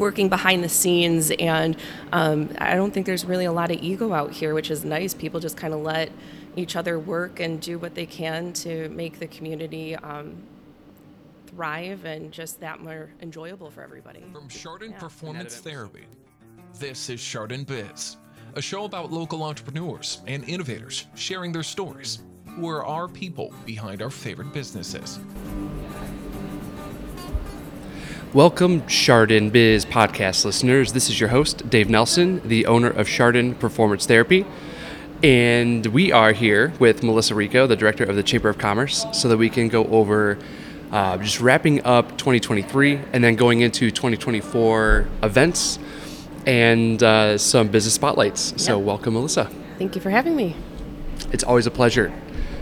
working behind the scenes and um, i don't think there's really a lot of ego out here which is nice. People just kind of let each other work and do what they can to make the community um, thrive and just that more enjoyable for everybody. From Chardon Performance Therapy, this is Chardon Biz, a show about local entrepreneurs and innovators sharing their stories, who are our people behind our favorite businesses. Welcome, Chardon Biz podcast listeners. This is your host, Dave Nelson, the owner of Chardon Performance Therapy. And we are here with Melissa Ricco, the director of the Chamber of Commerce, so that we can go over uh, just wrapping up 2023 and then going into 2024 events and uh, some business spotlights. So, welcome, Melissa. thank you for having me It's always a pleasure.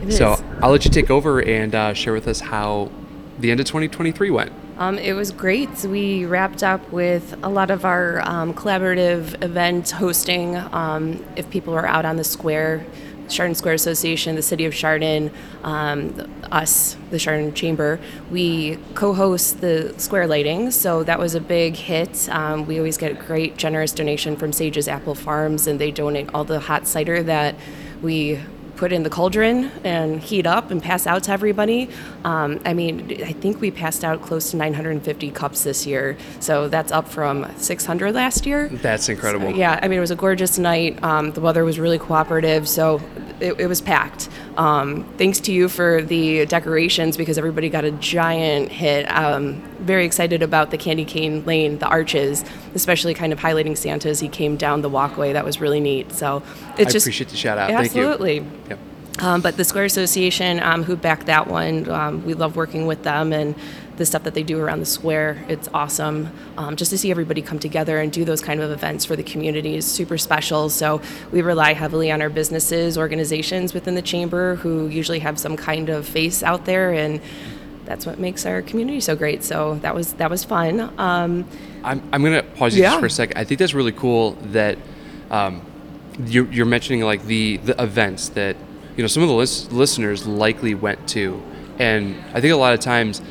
It so, is. I'll let you take over and uh, share with us how the end of 2023 went. Um, it was great. We wrapped up with a lot of our um, collaborative event hosting. Um, if people are out on the square, Chardon Square Association, the City of Chardon, um, us, the Chardon Chamber, we co-host the square lighting. So that was a big hit. Um, we always get a great, generous donation from Sage's Apple Farms, and they donate all the hot cider that we put in the cauldron and heat up and pass out to everybody. Um, I mean, I think we passed out close to 950 cups this year, so that's up from 600 last year. That's incredible. Yeah, I mean, it was a gorgeous night. Um, the weather was really cooperative, so it, it was packed. Um, thanks to you for the decorations because everybody got a giant hit. Um, very excited about the candy cane lane, the arches, especially kind of highlighting Santa as he came down the walkway. That was really neat. So it's I just appreciate the shout out. Thank you. Um, but the Square Association, um, who backed that one, um, we love working with them and the stuff that they do around the square. It's awesome. Um, just to see everybody come together and do those kind of events for the community is super special. So we rely heavily on our businesses, organizations within the chamber who usually have some kind of face out there, and that's what makes our community so great. So that was that was fun. Um, I'm, I'm going to pause you just for a second. I think that's really cool that um, you're, you're mentioning like the, the events that you know some of the lis- listeners likely went to, and I think a lot of times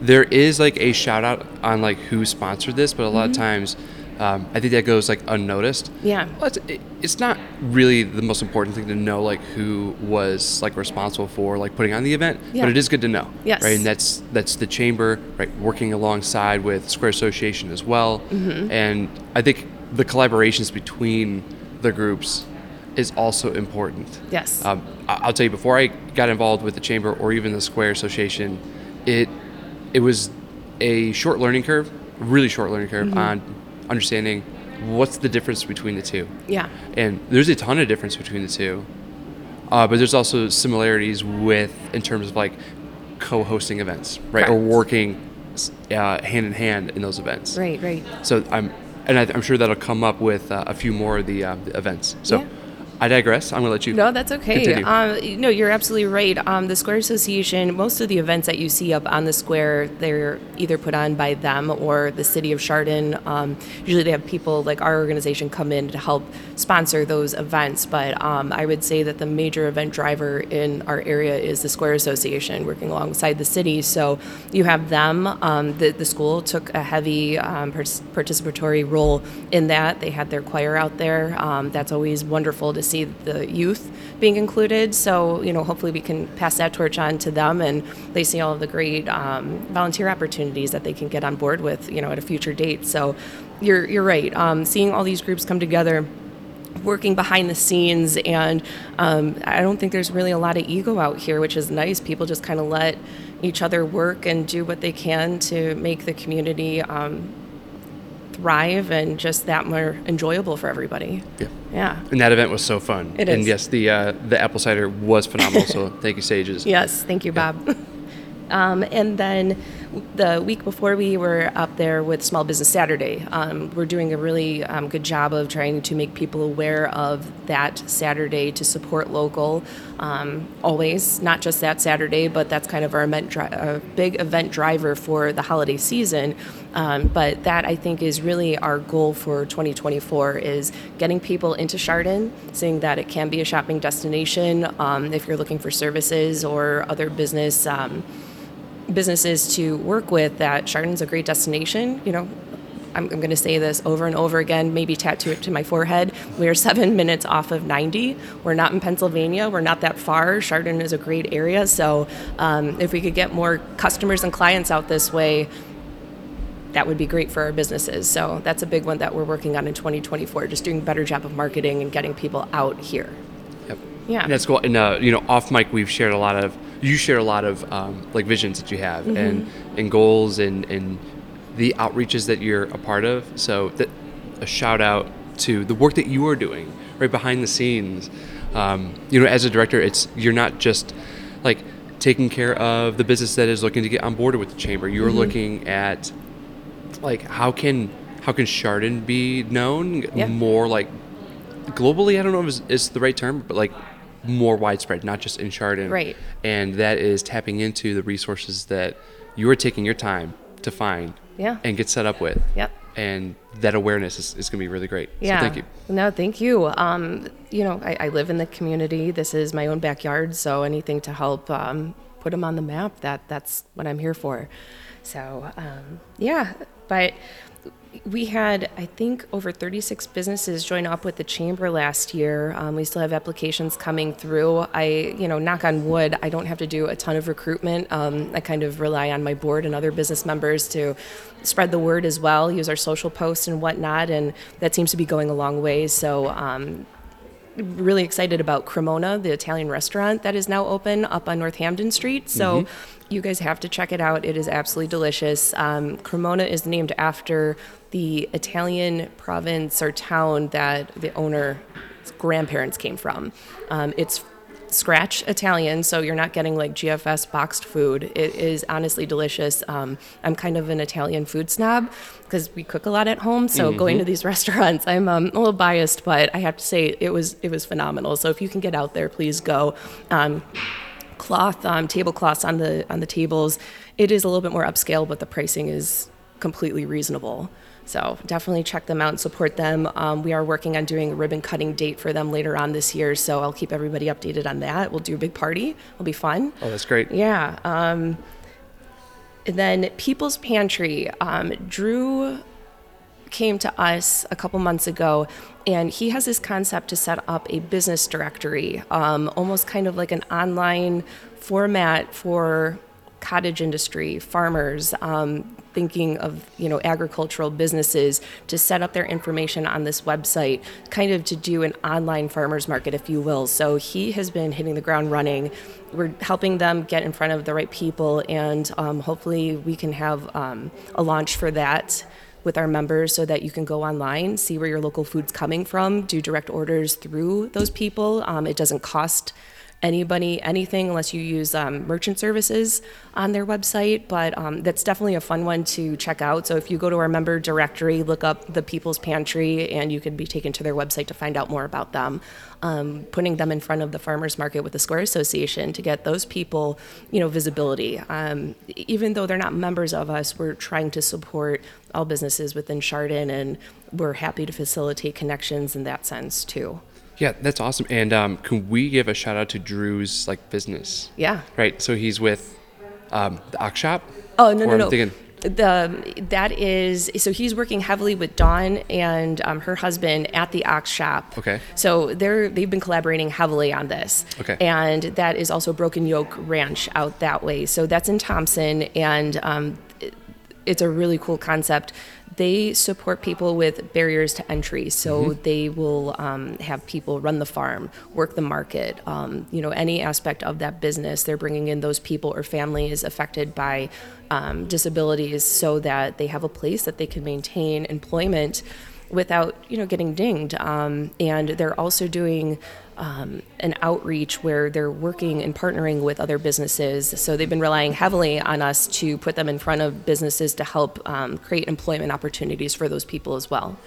there is like a shout out on like who sponsored this, but a lot of times um, I think that goes like unnoticed. Mm-hmm. Yeah. Well, it's, it, it's not really the most important thing to know like who was like responsible for like putting on the event, Yeah. but it is good to know. Yes. Right, and that's that's the chamber right working alongside with Square Association as well, Mm-hmm. and I think the collaborations between the groups is also important. Yes. Um, I- I'll tell you, before I got involved with the chamber or even the Square Association, it it was a short learning curve, really short learning curve Mm-hmm. on understanding what's the difference between the two. yeah. And there's a ton of difference between the two, uh, but there's also similarities with in terms of like co-hosting events, right, or working uh, hand in hand in those events. Right. Right. So I'm, and I, I'm sure that'll come up with uh, a few more of the, uh, the events. So Yeah. I digress. I'm gonna let you. No, that's okay. Um, no, you're absolutely right. Um, the Square Association, most of the events that you see up on the square, they're either put on by them or the city of Chardon. Um, usually they have people like our organization come in to help sponsor those events. But um, I would say that the major event driver in our area is the Square Association, working alongside the city. So you have them. Um, the, the school took a heavy um, participatory role in that. They had their choir out there. Um, that's always wonderful to see the youth being included. So, you know, hopefully we can pass that torch on to them and they see all of the great um, volunteer opportunities that they can get on board with, you know, at a future date. So you're, you're right. Um, seeing all these groups come together working behind the scenes and um, i don't think there's really a lot of ego out here which is nice people just kind of let each other work and do what they can to make the community um, thrive and just that more enjoyable for everybody Yeah. yeah And that event was so fun. It And is. yes, the uh, the apple cider was phenomenal. so thank you, Sages. Yes, thank you, Bob. um, and then the week before, we were up there with Small Business Saturday. Um, we're doing a really um, good job of trying to make people aware of that Saturday to support local. Um, always, not just that Saturday, but that's kind of our event dri- uh, big event driver for the holiday season. Um, but that I think is really our goal for 2024 is getting people into Chardon, seeing that it can be a shopping destination um, if you're looking for services or other business um, businesses to work with. That Chardon's a great destination. You know, I'm, I'm going to say this over and over again, maybe tattoo it to my forehead. We are seven minutes off of 90. We're not in Pennsylvania. We're not that far. Chardon is a great area. So um, if we could get more customers and clients out this way, that would be great for our businesses. So that's a big one that we're working on in 2024, just doing a better job of marketing and getting people out here. Yep. Yeah. And that's cool. And uh, you know, off mic, we've shared a lot of. You share a lot of um, like visions that you have Mm-hmm. and and goals and and the outreaches that you're a part of. So that a shout out to the work that you are doing right behind the scenes. Um, you know, as a director, it's you're not just like taking care of the business that is looking to get on board with the chamber. You're Mm-hmm. looking at like how can how can Chardon be known Yeah. more like globally? I don't know if it's, it's the right term, but like more widespread, not just in Chardon. Right. And that is tapping into the resources that you are taking your time to find Yeah. and get set up with. Yep. And that awareness is, is going to be really great. Yeah. So thank you. No, thank you. Um, you know, I, I live in the community. This is my own backyard, so anything to help um, put them on the map, that that's what I'm here for. So um, yeah, but we had I think over 36 businesses join up with the chamber last year. Um, we still have applications coming through. I, you know, knock on wood, I don't have to do a ton of recruitment. Um, I kind of rely on my board and other business members to spread the word as well, use our social posts and whatnot, and that seems to be going a long way. So. Um, really excited about Cremona, the Italian restaurant that is now open up on Northampton Street. So you guys have to check it out. It is absolutely delicious. Um, Cremona is named after the Italian province or town that the owner's grandparents came from. Um, it's scratch Italian, so you're not getting like GFS boxed food. It is honestly delicious. Um, I'm kind of an Italian food snob because we cook a lot at home. So going to these restaurants, I'm um, a little biased, but I have to say it was it was phenomenal. So if you can get out there, please go. Um, cloth um, tablecloths on the on the tables. It is a little bit more upscale, but the pricing is completely reasonable. So definitely check them out and support them. Um, we are working on doing a ribbon cutting date for them later on this year, so I'll keep everybody updated on that. We'll do a big party. It'll be fun. Oh, that's great. Yeah. Um, and then People's Pantry. Um, Drew came to us a couple months ago, and he has this concept to set up a business directory, um, almost kind of like an online format for cottage industry farmers. Um, thinking of you know agricultural businesses to set up their information on this website kind of to do an online farmers market if you will so he has been hitting the ground running we're helping them get in front of the right people and um, hopefully we can have um, a launch for that with our members so that you can go online see where your local food's coming from do direct orders through those people um, it doesn't cost anybody anything unless you use um, merchant services on their website. But um, that's definitely a fun one to check out. So if you go to our member directory, look up the People's Pantry, and you can be taken to their website to find out more about them. Um, putting them in front of the farmers market with the Square Association to get those people, you know, visibility. Um, even though they're not members of us, we're trying to support all businesses within Chardon, and we're happy to facilitate connections in that sense too. Yeah, that's awesome. And um, can we give a shout out to Drew's like business? Yeah. Right. So he's with um, the Ox Shoppe. Oh no no no. thinking- the that is so he's working heavily with Dawn and um, her husband at the Ox Shoppe. Okay. So they're they've been collaborating heavily on this. Okay. And that is also Broken Yolk Ranch out that way. So that's in Thompson, and um, it's a really cool concept. They support people with barriers to entry, so they will um, have people run the farm, work the market, um, you know, any aspect of that business. They're bringing in those people or families affected by um, disabilities, so that they have a place that they can maintain employment without you know getting dinged. Um, and they're also doing um, an outreach where they're working and partnering with other businesses. So they've been relying heavily on us to put them in front of businesses to help um, create employment opportunities for those people as well.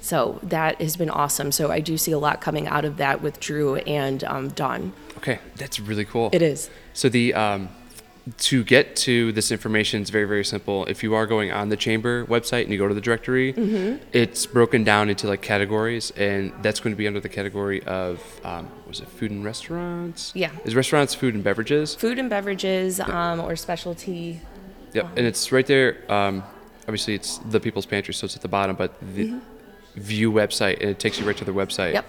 So that has been awesome. So I do see a lot coming out of that with Drew and um, Dawn. Okay, that's really cool. It is. So the um, to get to this information is very very simple. If you are going on the chamber website and you go to the directory, Mm-hmm. it's broken down into like categories, and that's going to be under the category of um, was it food and restaurants? Yeah. Is restaurants food and beverages? Food and beverages um, or specialty. Yep, and it's right there. Um, obviously it's the People's Pantry, so it's at the bottom, but the view website, and it takes you right to their website, Yep.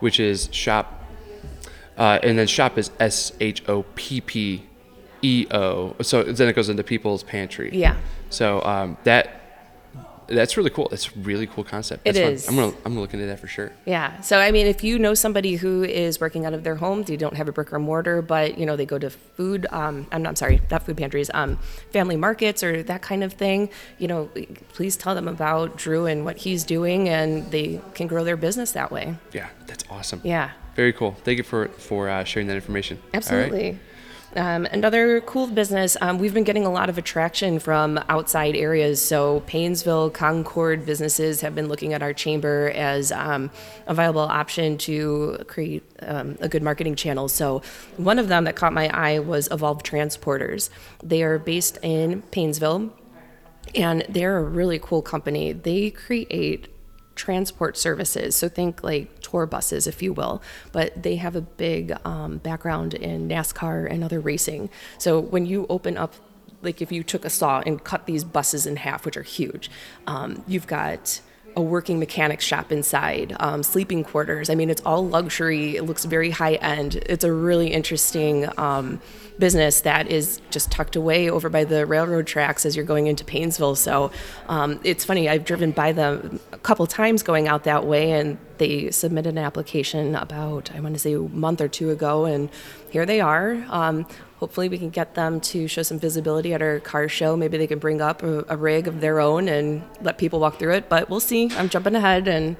which is shop, uh, and then shop is S H O P P E O. So then it goes into People's Pantry. Yeah. So um, that that's really cool. That's a really cool concept. It That's fun. is. I'm gonna I'm gonna look into that for sure. Yeah. So I mean, if you know somebody who is working out of their home, they don't have a brick or mortar, but you know they go to food. Um, I'm not I'm sorry, not food pantries. Um, family markets or that kind of thing. You know, please tell them about Drew and what he's doing, and they can grow their business that way. Yeah, that's awesome. Yeah. Very cool. Thank you for for uh, sharing that information. Absolutely. Um, another cool business, um, we've been getting a lot of attraction from outside areas. So, Painesville, Concord businesses have been looking at our chamber as um, a viable option to create um, a good marketing channel. So, one of them that caught my eye was Evolve Transporters. They are based in Painesville, and they're a really cool company. They create transport services. So think like tour buses, if you will, but they have a big um, background in NASCAR and other racing. So when you open up, like if you took a saw and cut these buses in half, which are huge, um, you've got a working mechanic shop inside, um, sleeping quarters. I mean, it's all luxury. It looks very high end. It's a really interesting um, business that is just tucked away over by the railroad tracks as you're going into Painesville. So um, it's funny. I've driven by them a couple times going out that way, and they submitted an application about I want to say a month or two ago, and here they are. Um, hopefully, we can get them to show some visibility at our car show. Maybe they can bring up a, a rig of their own and let people walk through it. But we'll see. I'm jumping ahead and.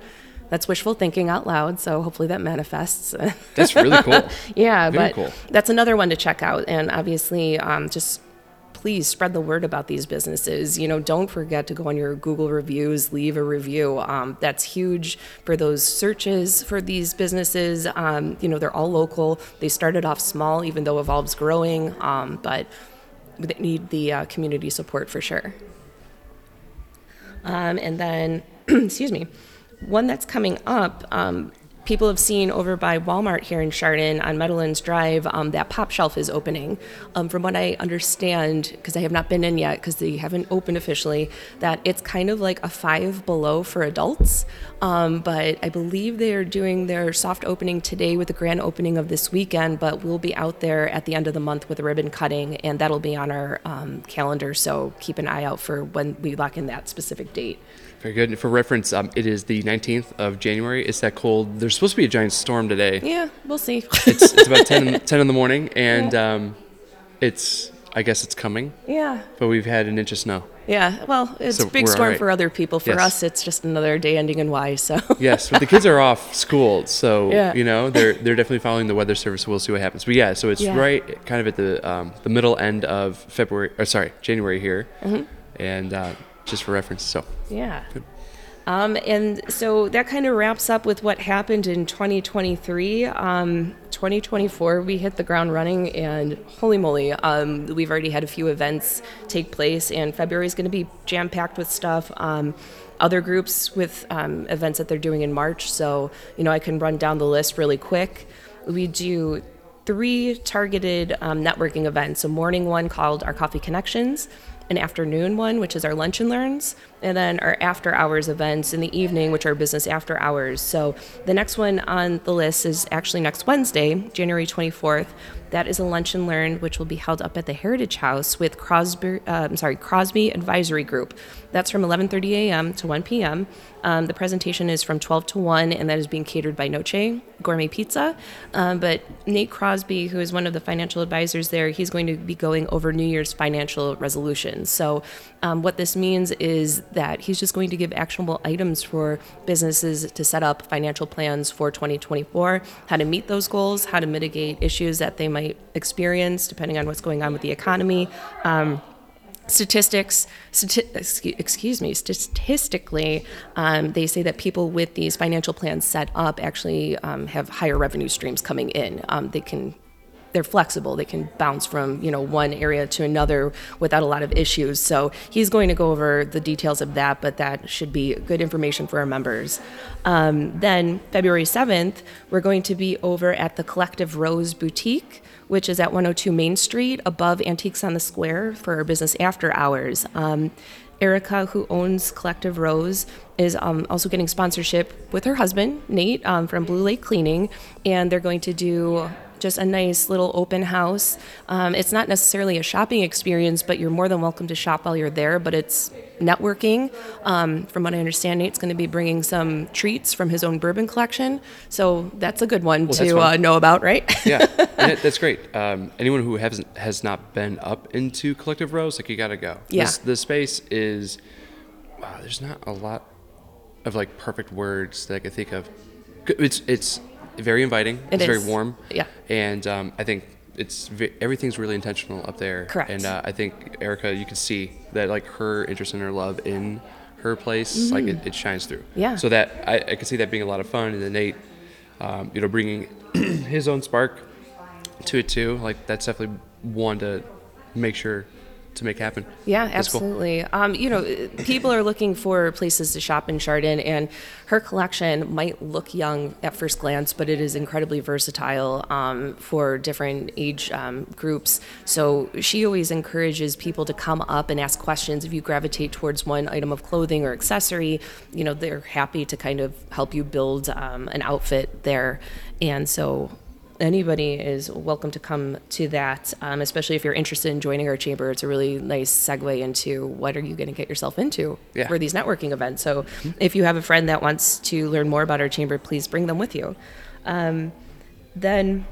That's wishful thinking out loud, so hopefully that manifests. That's really cool. yeah, Very but cool. that's another one to check out. And obviously, um, just please spread the word about these businesses. You know, don't forget to go on your Google reviews, leave a review. Um, that's huge for those searches for these businesses. Um, you know, they're all local. They started off small, even though Evolve's growing, um, but they need the uh, community support for sure. Um, and then, excuse me, one that's coming up. Um, people have seen over by Walmart here in Chardon on Meadowlands Drive um, that pop shelf is opening. Um, from what I understand, because I have not been in yet, because they haven't opened officially, that it's kind of like a five below for adults. Um, but I believe they are doing their soft opening today with the grand opening of this weekend. But we'll be out there at the end of the month with a ribbon cutting, and that'll be on our um, calendar. So keep an eye out for when we lock in that specific date. Very good. For reference, um, it is the 19th of January. It's that cold. There's supposed to be a giant storm today. Yeah, we'll see. It's, it's about 10, in- 10 in the morning, and um, it's I guess it's coming, yeah. but we've had an inch of snow. Yeah, well, it's So big storm right. for other people. For Yes. us, it's just another day ending in Y. So Yes, but the kids are off school, so Yeah. you know they're they're definitely following the weather service. We'll see what happens. But yeah, so it's Yeah. right kind of at the um, the middle end of February, or sorry, January here, Mm-hmm. and uh, just for reference. So yeah. Um, and so that kind of wraps up with what happened in 2023. Um, 2024, we hit the ground running, and holy moly, um, we've already had a few events take place, and February is going to be jam packed with stuff. Um, other groups with um, events that they're doing in March. So, you know, I can run down the list really quick. We do three targeted um, networking events a morning one called our Coffee Connections, an afternoon one, which is our Lunch and Learns, and then our after hours events in the evening, which are business after hours. So the next one on the list is actually next Wednesday, January 24th. That is a lunch and learn, which will be held up at the Heritage House with Crosby, uh, I'm sorry, Crosby Advisory Group. That's from 11:30 a.m. to 1 p.m. Um, the presentation is from 12 to 1, and that is being catered by Noche Gourmet Pizza. Um, but Nate Crosby, who is one of the financial advisors there, he's going to be going over New Year's financial resolutions. So, um, what this means is that he's just going to give actionable items for businesses to set up financial plans for 2024, how to meet those goals, how to mitigate issues that they might experience depending on what's going on with the economy. Um, statistics stati- excuse me statistically um, they say that people with these financial plans set up actually um, have higher revenue streams coming in um, they can they're flexible. They can bounce from you know one area to another without a lot of issues. So he's going to go over the details of that but that should be good information for our members. Um, then february 7th we're going to be over at the collective rose boutique which is at 102 Main Street above Antiques on the Square for our business after hours. Um, Erica, who owns Collective Rose, is um, also getting sponsorship with her husband, Nate, um, from Blue Lake Cleaning, and they're going to do just a nice little open house. Um, it's not necessarily a shopping experience, but you're more than welcome to shop while you're there. But it's networking. Um, from what I understand, Nate's going to be bringing some treats from his own bourbon collection, so that's a good one that's to uh, know about, right? yeah, that- that's great. Um, anyone who hasn't has not been up into Collective Rose, like you got to go. Yeah. This, the space is. Wow, there's not a lot of like perfect words that I could think of. It's it's very inviting. It it's very warm. Yeah. And um, I think it's ve- everything's really intentional up there. Correct. And uh, I think Erica, you can see that like her interest and her love in her place, like it, it shines through. Mm-hmm. Yeah. So that I, I could see that being a lot of fun, and then Nate, um, you know, bringing his own spark to it too. Like that's definitely one to make sure to make happen. Yeah, That's cool. absolutely. Um, you know, people are looking for places to shop in Chardon, and her collection might look young at first glance, but it is incredibly versatile um, for different age um, groups. So she always encourages people to come up and ask questions. If you gravitate towards one item of clothing or accessory, you know, they're happy to kind of help you build um, an outfit there. And so anybody is welcome to come to that, um, especially if you're interested in joining our chamber. It's a really nice segue into what are you going to get yourself into Yeah. for these networking events. So if you have a friend that wants to learn more about our chamber, please bring them with you. Um, then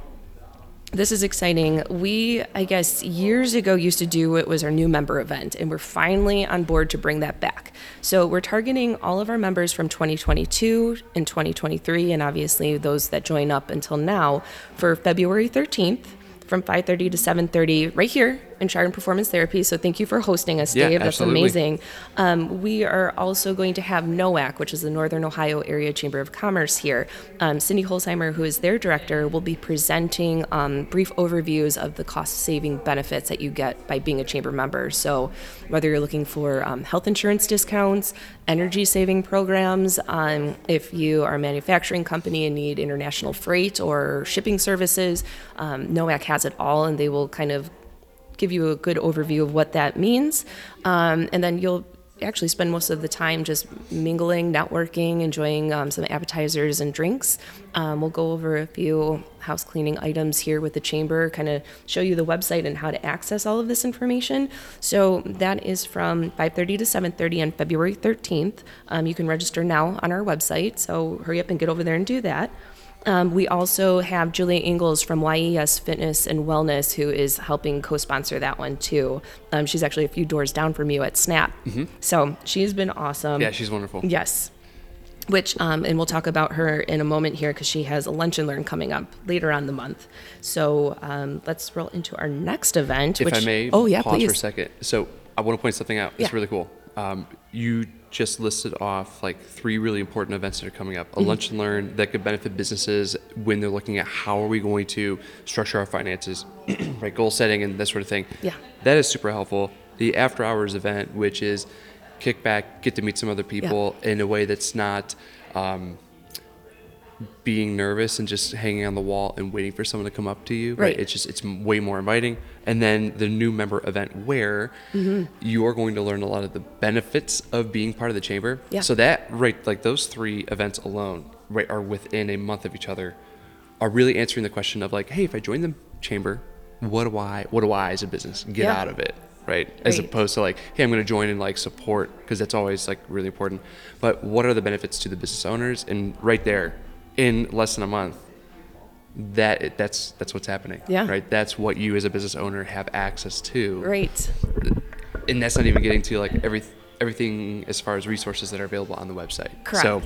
this is exciting. We, I guess, years ago used to do it was our new member event, and we're finally on board to bring that back. So we're targeting all of our members from 2022 and 2023, and obviously those that join up until now for February 13th from 5:30 to 7:30 right here in Chardon Performance Therapy. So thank you for hosting us, Yeah, Dave. That's amazing. Um, we are also going to have NOAC, which is the Northern Ohio Area Chamber of Commerce here. Um, Cindy Holzheimer, who is their director, will be presenting um, brief overviews of the cost-saving benefits that you get by being a chamber member. So whether you're looking for um, health insurance discounts, energy-saving programs, um, if you are a manufacturing company and need international freight or shipping services, um, NOAC has it all, and they will kind of give you a good overview of what that means. Um, and then you'll actually spend most of the time just mingling, networking, enjoying um, some appetizers and drinks. Um, we'll go over a few house cleaning items here with the chamber, kind of show you the website and how to access all of this information. So that is from 5:30 to 7:30 on February 13th. Um, you can register now on our website. So hurry up and get over there and do that. Um, we also have Julia Ingalls from YES Fitness and Wellness, who is helping co-sponsor that one too. Um, she's actually a few doors down from you at Snap, so she's been awesome. Mm-hmm. Yeah, she's wonderful. Yes. Which, um, and we'll talk about her in a moment here because she has a lunch and learn coming up later on the month. So um, let's roll into our next event. If which, I may oh yeah, pause please. for a second. So I want to point something out. It's Yeah. really cool. Um, you just listed off like three really important events that are coming up. A Mm-hmm. lunch and learn that could benefit businesses when they're looking at how are we going to structure our finances, right? Goal setting and that sort of thing. Yeah. That is super helpful. The after hours event, which is kick back, get to meet some other people in a way that's not um, being nervous and just hanging on the wall and waiting for someone to come up to you. Right. It's just it's way more inviting. And then the new member event where Mm-hmm. you are going to learn a lot of the benefits of being part of the chamber. Yeah. So that right like those three events alone right are within a month of each other are really answering the question of like, hey, if I join the chamber, what do I what do I as a business get Yeah. out of it? Right? As Right. opposed to like, hey, I'm going to join and like support because that's always like really important. But what are the benefits to the business owners? And right there, in less than a month, that that's that's what's happening. Yeah. Right. That's what you as a business owner have access to. Right. And that's not even getting to like every everything as far as resources that are available on the website. Correct. So,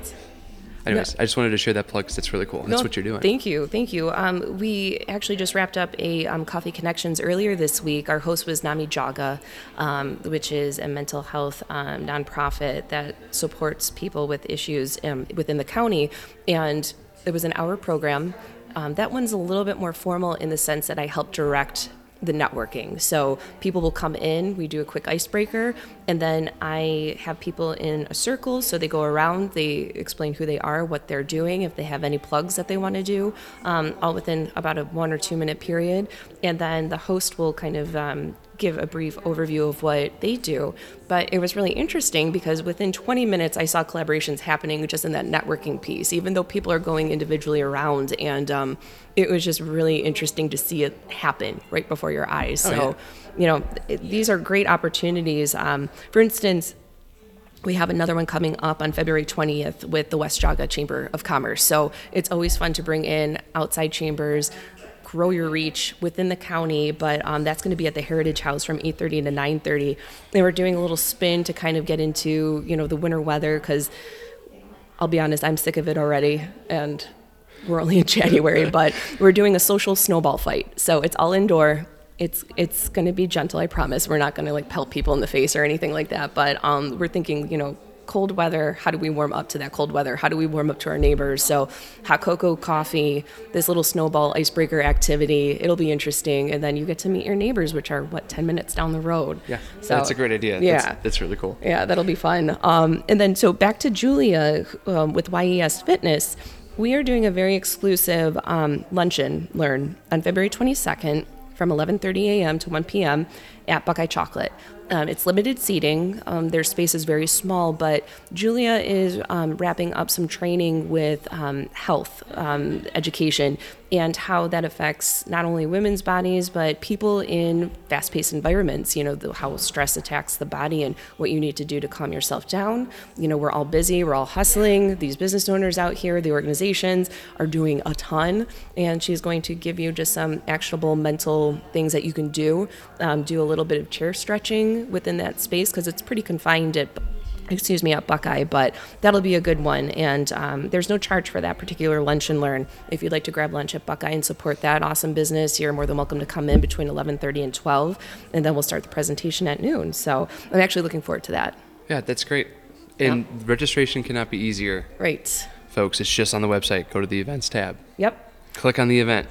anyways, I just wanted to share that plug because that's really cool. And that's what you're doing. Thank you, thank you. Um, we actually just wrapped up a um, Coffee Connections earlier this week. Our host was NAMI Geauga, um, which is a mental health um, nonprofit that supports people with issues um, within the county, and it was an hour program. Um, that one's a little bit more formal in the sense that I help direct the networking. So people will come in, we do a quick icebreaker, and then I have people in a circle. So they go around, they explain who they are, what they're doing, if they have any plugs that they want to do, um, all within about a one or two minute period. And then the host will kind of um, give a brief overview of what they do. But it was really interesting because within 20 minutes, I saw collaborations happening just in that networking piece, even though people are going individually around. And um, it was just really interesting to see it happen right before your eyes. Oh, so, yeah. you know, it, these are great opportunities. Um, for instance, we have another one coming up on February 20th with the West Geauga Chamber of Commerce. So it's always fun to bring in outside chambers, grow your reach within the county. But um, that's going to be at the Heritage House from 8:30 to 9:30. And we're doing a little spin to kind of get into you know the winter weather because I'll be honest, I'm sick of it already, and we're only in January. but we're doing a social snowball fight, so it's all indoor. It's it's going to be gentle, I promise. We're not going to like pelt people in the face or anything like that. But um, we're thinking, you know, cold weather. How do we warm up to that cold weather? How do we warm up to our neighbors? So hot cocoa, coffee, this little snowball icebreaker activity. It'll be interesting, and then you get to meet your neighbors, which are what ten minutes down the road. Yeah, So- that's a great idea. Yeah, That's, that's really cool. yeah, that'll be fun. Um, and then, so back to Julia um, with YES Fitness. We are doing a very exclusive um, luncheon learn on February 22nd from 11:30 a.m. to 1 p.m. at Buckeye Chocolate. Um, it's limited seating. Um, their space is very small, but Julia is um, wrapping up some training with um, health um, education and how that affects not only women's bodies but people in fast-paced environments. You know, the, how stress attacks the body and what you need to do to calm yourself down. You know, we're all busy, we're all hustling. These business owners out here, the organizations are doing a ton, and she's going to give you just some actionable mental things that you can do. Um, do a little bit of chair stretching within that space because it's pretty confined at excuse me, at Buckeye, but that'll be a good one. And um, there's no charge for that particular lunch and learn. If you'd like to grab lunch at Buckeye and support that awesome business, you're more than welcome to come in between 11:30 and 12, and then we'll start the presentation at noon. So I'm actually looking forward to that. Yeah, that's great. And registration cannot be easier, Right. folks. It's just on the website. Go to the events tab, Yep. click on the event.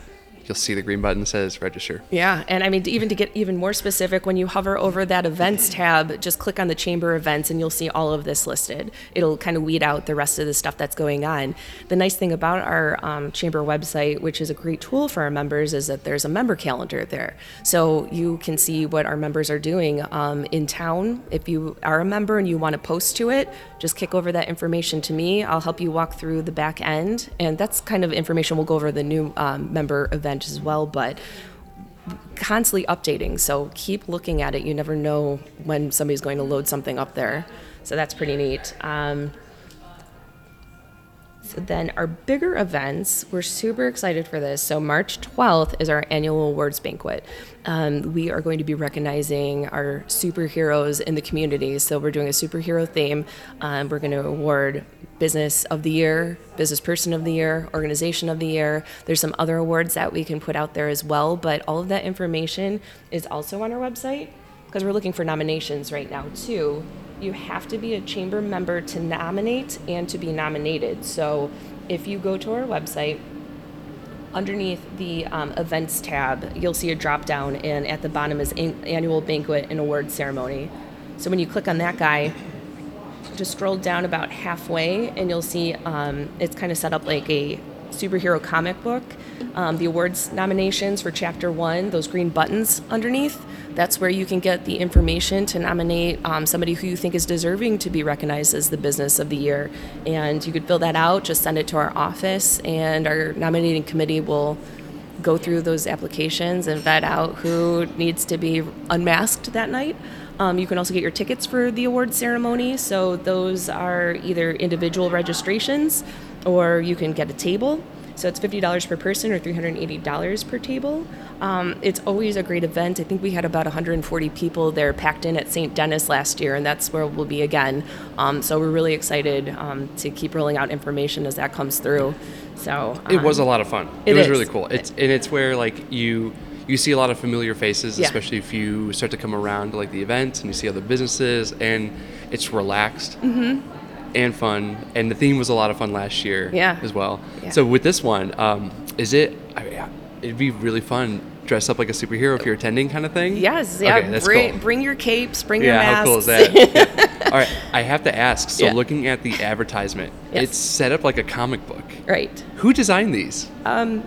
You'll see the green button that says register. Yeah, and I mean, even to get even more specific, when you hover over that events tab, just click on the chamber events and you'll see all of this listed. It'll kind of weed out the rest of the stuff that's going on. The nice thing about our um, chamber website, which is a great tool for our members, is that there's a member calendar there. So you can see what our members are doing um, in town. If you are a member and you want to post to it, just kick over that information to me. I'll help you walk through the back end. And that's kind of information we'll go over the new um, member event as well. But constantly updating. So keep looking at it. You never know when somebody's going to load something up there. So that's pretty neat. Um, then our bigger events, we're super excited for this. So March 12th is our annual awards banquet. Um, we are going to be recognizing our superheroes in the community. So we're doing a superhero theme. Um, we're going to award Business of the Year, Business Person of the Year, Organization of the Year. There's some other awards that we can put out there as well. But all of that information is also on our website because we're looking for nominations right now too. You have to be a chamber member to nominate and to be nominated. So if you go to our website, underneath the um, events tab, you'll see a drop down, and at the bottom is an- annual banquet and award ceremony. So when you click on that guy, just scroll down about halfway, and you'll see um, it's kind of set up like a superhero comic book. Um, the awards nominations for chapter one, those green buttons underneath, that's where you can get the information to nominate um, somebody who you think is deserving to be recognized as the business of the year. And you could fill that out, just send it to our office, and our nominating committee will go through those applications and vet out who needs to be unmasked that night. Um, you can also get your tickets for the award ceremony. So those are either individual registrations or you can get a table. So it's $50 per person or $380 per table. Um, it's always a great event. I think we had about 140 people there packed in at St. Denis last year, and that's where we'll be again. Um, so we're really excited um, to keep rolling out information as that comes through. So It was a um, lot of fun. it It, was is. really cool. It's and it's where like you you see a lot of familiar faces, Yeah. especially if you start to come around to like the events and you see other businesses, and it's relaxed and fun. And the theme was a lot of fun last year. Yeah. as well. Yeah. So with this one, um, is it? I mean, it'd be really fun. Dress up like a superhero if you're attending, kind of thing. Yes, yeah. Okay, that's bring, cool. bring your capes, bring your Yeah, masks. how cool is that? Yeah. All right, I have to ask. So, Yeah. looking at the advertisement, Yes. it's set up like a comic book. right. Who designed these? Um,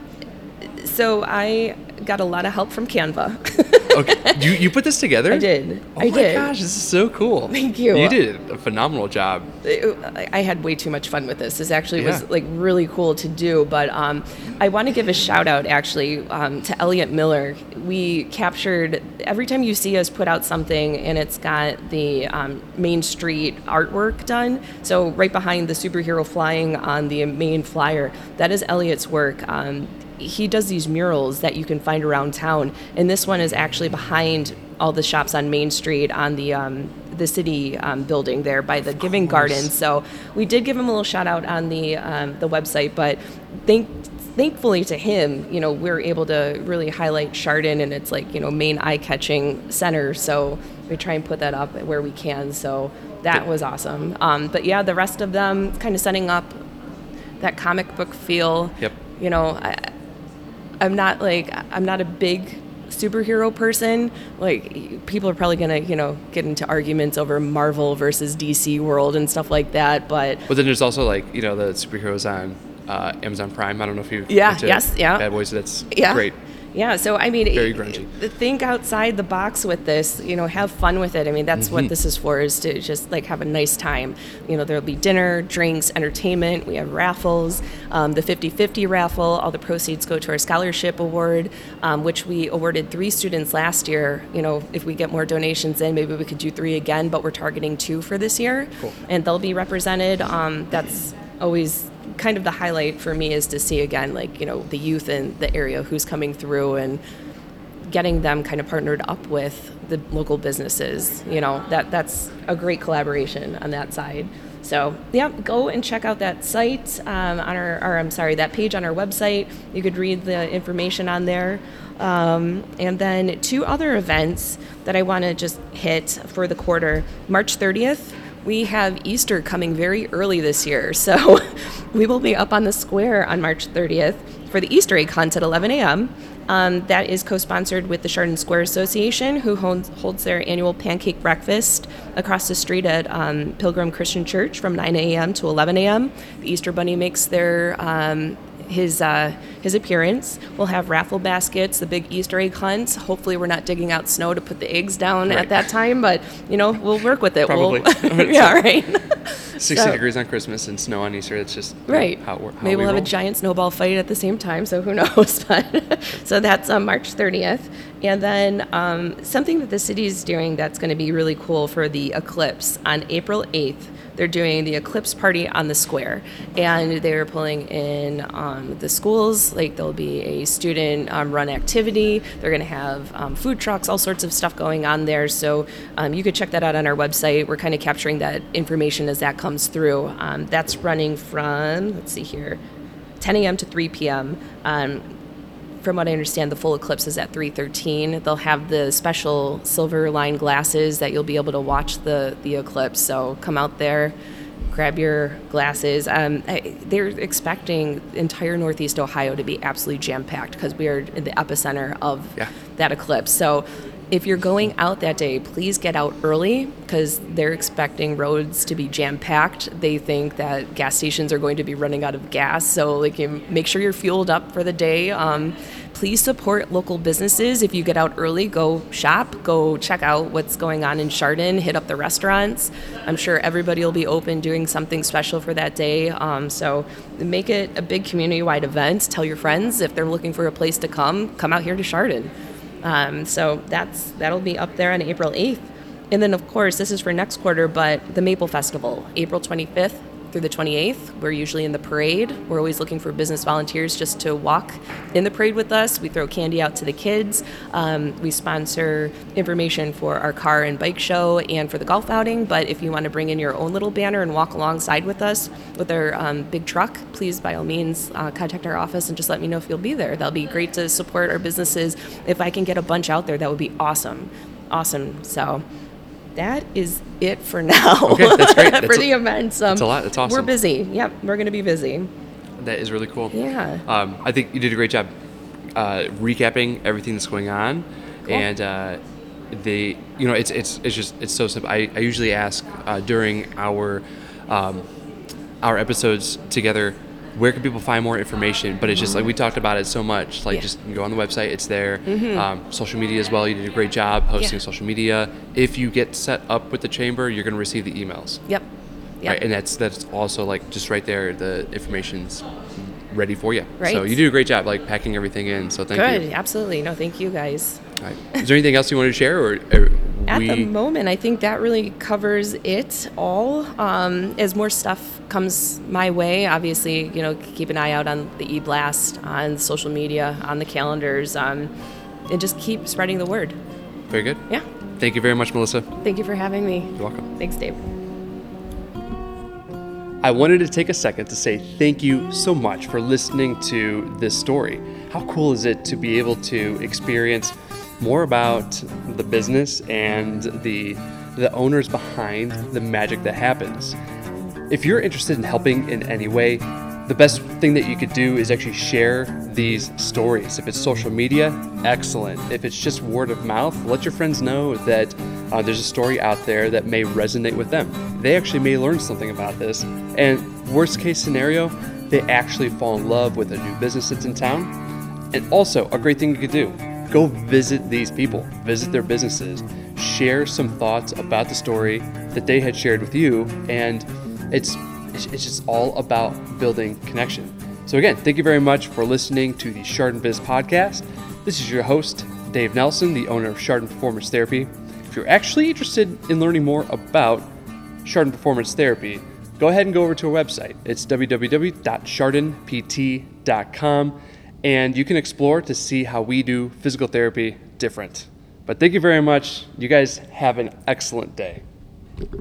so I got a lot of help from Canva. Okay, you, you put this together? I did. Oh I my did. gosh, this is so cool. Thank you. You did a phenomenal job. I had way too much fun with this. This actually was like really cool to do. But um, I want to give a shout out actually um, to Elliot Miller. We captured every time you see us put out something and it's got the um, Main Street artwork done. So right behind the superhero flying on the main flyer, that is Elliot's work. Um, he does these murals that you can find around town, and this one is actually behind all the shops on Main Street on the um, the city um, building there by the Giving Garden. So we did give him a little shout out on the um, the website, but thank thankfully to him, you know, we're able to really highlight Chardon and its like you know main eye catching center. So we try and put that up where we can. So that was awesome. Um, but yeah, the rest of them kind of setting up that comic book feel. Yep. You know, I, I'm not like I'm not a big superhero person. Like people are probably gonna you know get into arguments over Marvel versus DC world and stuff like that. But But then there's also like, you know, the superheroes on uh, Amazon Prime. I don't know if you Yeah, yes, yeah. Bad Boys, that's yeah, great. Yeah, so I mean, Very grungy. think outside the box with this. You know, have fun with it. I mean, that's Mm-hmm. what this is for: is to just like have a nice time. You know, there'll be dinner, drinks, entertainment. We have raffles. Um, the 50-50 raffle. All the proceeds go to our scholarship award, um, which we awarded three students last year. You know, if we get more donations in, maybe we could do three again. But we're targeting two for this year, Cool. and they'll be represented. Um, that's always kind of the highlight for me is to see again like you know the youth in the area who's coming through and getting them kind of partnered up with the local businesses you know that that's a great collaboration on that side. So yeah go and check out that site um, on our or i'm sorry that page on our website. You could read the information on there. Um, and then two other events that i want to just hit for the quarter. March 30th we have Easter coming very early this year, so we will be up on the square on March 30th for the Easter egg hunt at 11 a.m. Um, that is co-sponsored with the Chardon Square Association, who holds, holds their annual pancake breakfast across the street at um, Pilgrim Christian Church from 9 a.m. to 11 a.m. The Easter Bunny makes their um, his uh, his appearance. We'll have raffle baskets, the big Easter egg hunt. Hopefully, we're not digging out snow to put the eggs down Right. at that time, but you know we'll work with it. Probably. We'll, yeah, right. 60 So- degrees on Christmas and snow on Easter. It's just Right. how, how Maybe we we'll have roll. a giant snowball fight at the same time, so who knows? But so that's on March 30th. And then um, something that the city is doing that's going to be really cool for the eclipse on April 8th. They're doing the eclipse party on the square, and they're pulling in um, the schools. Like there'll be a student um, run activity. They're going to have um, food trucks, all sorts of stuff going on there. So um, you could check that out on our website. We're kind of capturing that information as that comes through. That's running from let's see here, 10 a.m. to 3 p.m. Um, from what I understand, the full eclipse is at 3:13. They'll have the special silver line glasses that you'll be able to watch the the eclipse. So come out there, grab your glasses. Um, I, they're expecting entire Northeast Ohio to be absolutely jam packed because we are in the epicenter of Yeah. that eclipse. So if you're going out that day, please get out early because they're expecting roads to be jam packed. They think that gas stations are going to be running out of gas. So like, make sure you're fueled up for the day. Um, please support local businesses. If you get out early, go shop, go check out what's going on in Chardon, hit up the restaurants. I'm sure everybody will be open doing something special for that day. Um, so make it a big community-wide event. Tell your friends if they're looking for a place to come, come out here to Chardon. Um, so that's that'll be up there on April 8th. And then, of course, this is for next quarter, but the Maple Festival, April 25th through the 28th. We're usually in the parade. We're always looking for business volunteers just to walk in the parade with us. We throw candy out to the kids. Um, we sponsor information for our car and bike show and for the golf outing. But if you want to bring in your own little banner and walk alongside with us with our um, big truck, please, by all means, uh, contact our office and just let me know if you'll be there. That'll be great to support our businesses. If I can get a bunch out there, that would be awesome. Awesome. So that is it for now Okay, that's great. That's for a- the events. Um, that's a lot. That's awesome. We're busy. Yep, we're going to be busy. That is really cool. Yeah. Um, I think you did a great job uh, recapping everything that's going on, and uh, the you know it's it's it's just it's so simple. I, I usually ask uh, during our um, our episodes together, where can people find more information? But it's just like we talked about it so much. Like Yeah. just go on the website, it's there. Um, social media as well. You did a great job posting Yeah. social media. If you get set up with the chamber, you're going to receive the emails. Yep. Yep. Right, and that's that's also like just right there. The information's ready for you. Right. So you do a great job, like packing everything in. So thank Good. you. Good. Absolutely. No, thank you guys. All right. Is there anything else you wanted to share, or, or At we? the moment, I think that really covers it all. Um, as more stuff comes my way, obviously, you know, keep an eye out on the e-blast, on social media, on the calendars, um, and just keep spreading the word. Very good. Yeah. Thank you very much, Melissa. Thank you for having me. You're welcome. Thanks, Dave. I wanted to take a second to say thank you so much for listening to this story. How cool is it to be able to experience more about the business and the the owners behind the magic that happens? If you're interested in helping in any way, the best thing that you could do is actually share these stories. If it's social media, excellent. If it's just word of mouth, let your friends know that uh, there's a story out there that may resonate with them. They actually may learn something about this. And worst case scenario, they actually fall in love with a new business that's in town. And also, a great thing you could do go visit these people, visit their businesses, share some thoughts about the story that they had shared with you. And it's, it's just all about building connection. So, again, thank you very much for listening to the Chardon Biz podcast. This is your host, Dave Nelson, the owner of Chardon Performance Therapy. If you're actually interested in learning more about Chardon Performance Therapy, go ahead and go over to our website. It's www.chardonpt.com, and you can explore to see how we do physical therapy different. But thank you very much. You guys have an excellent day.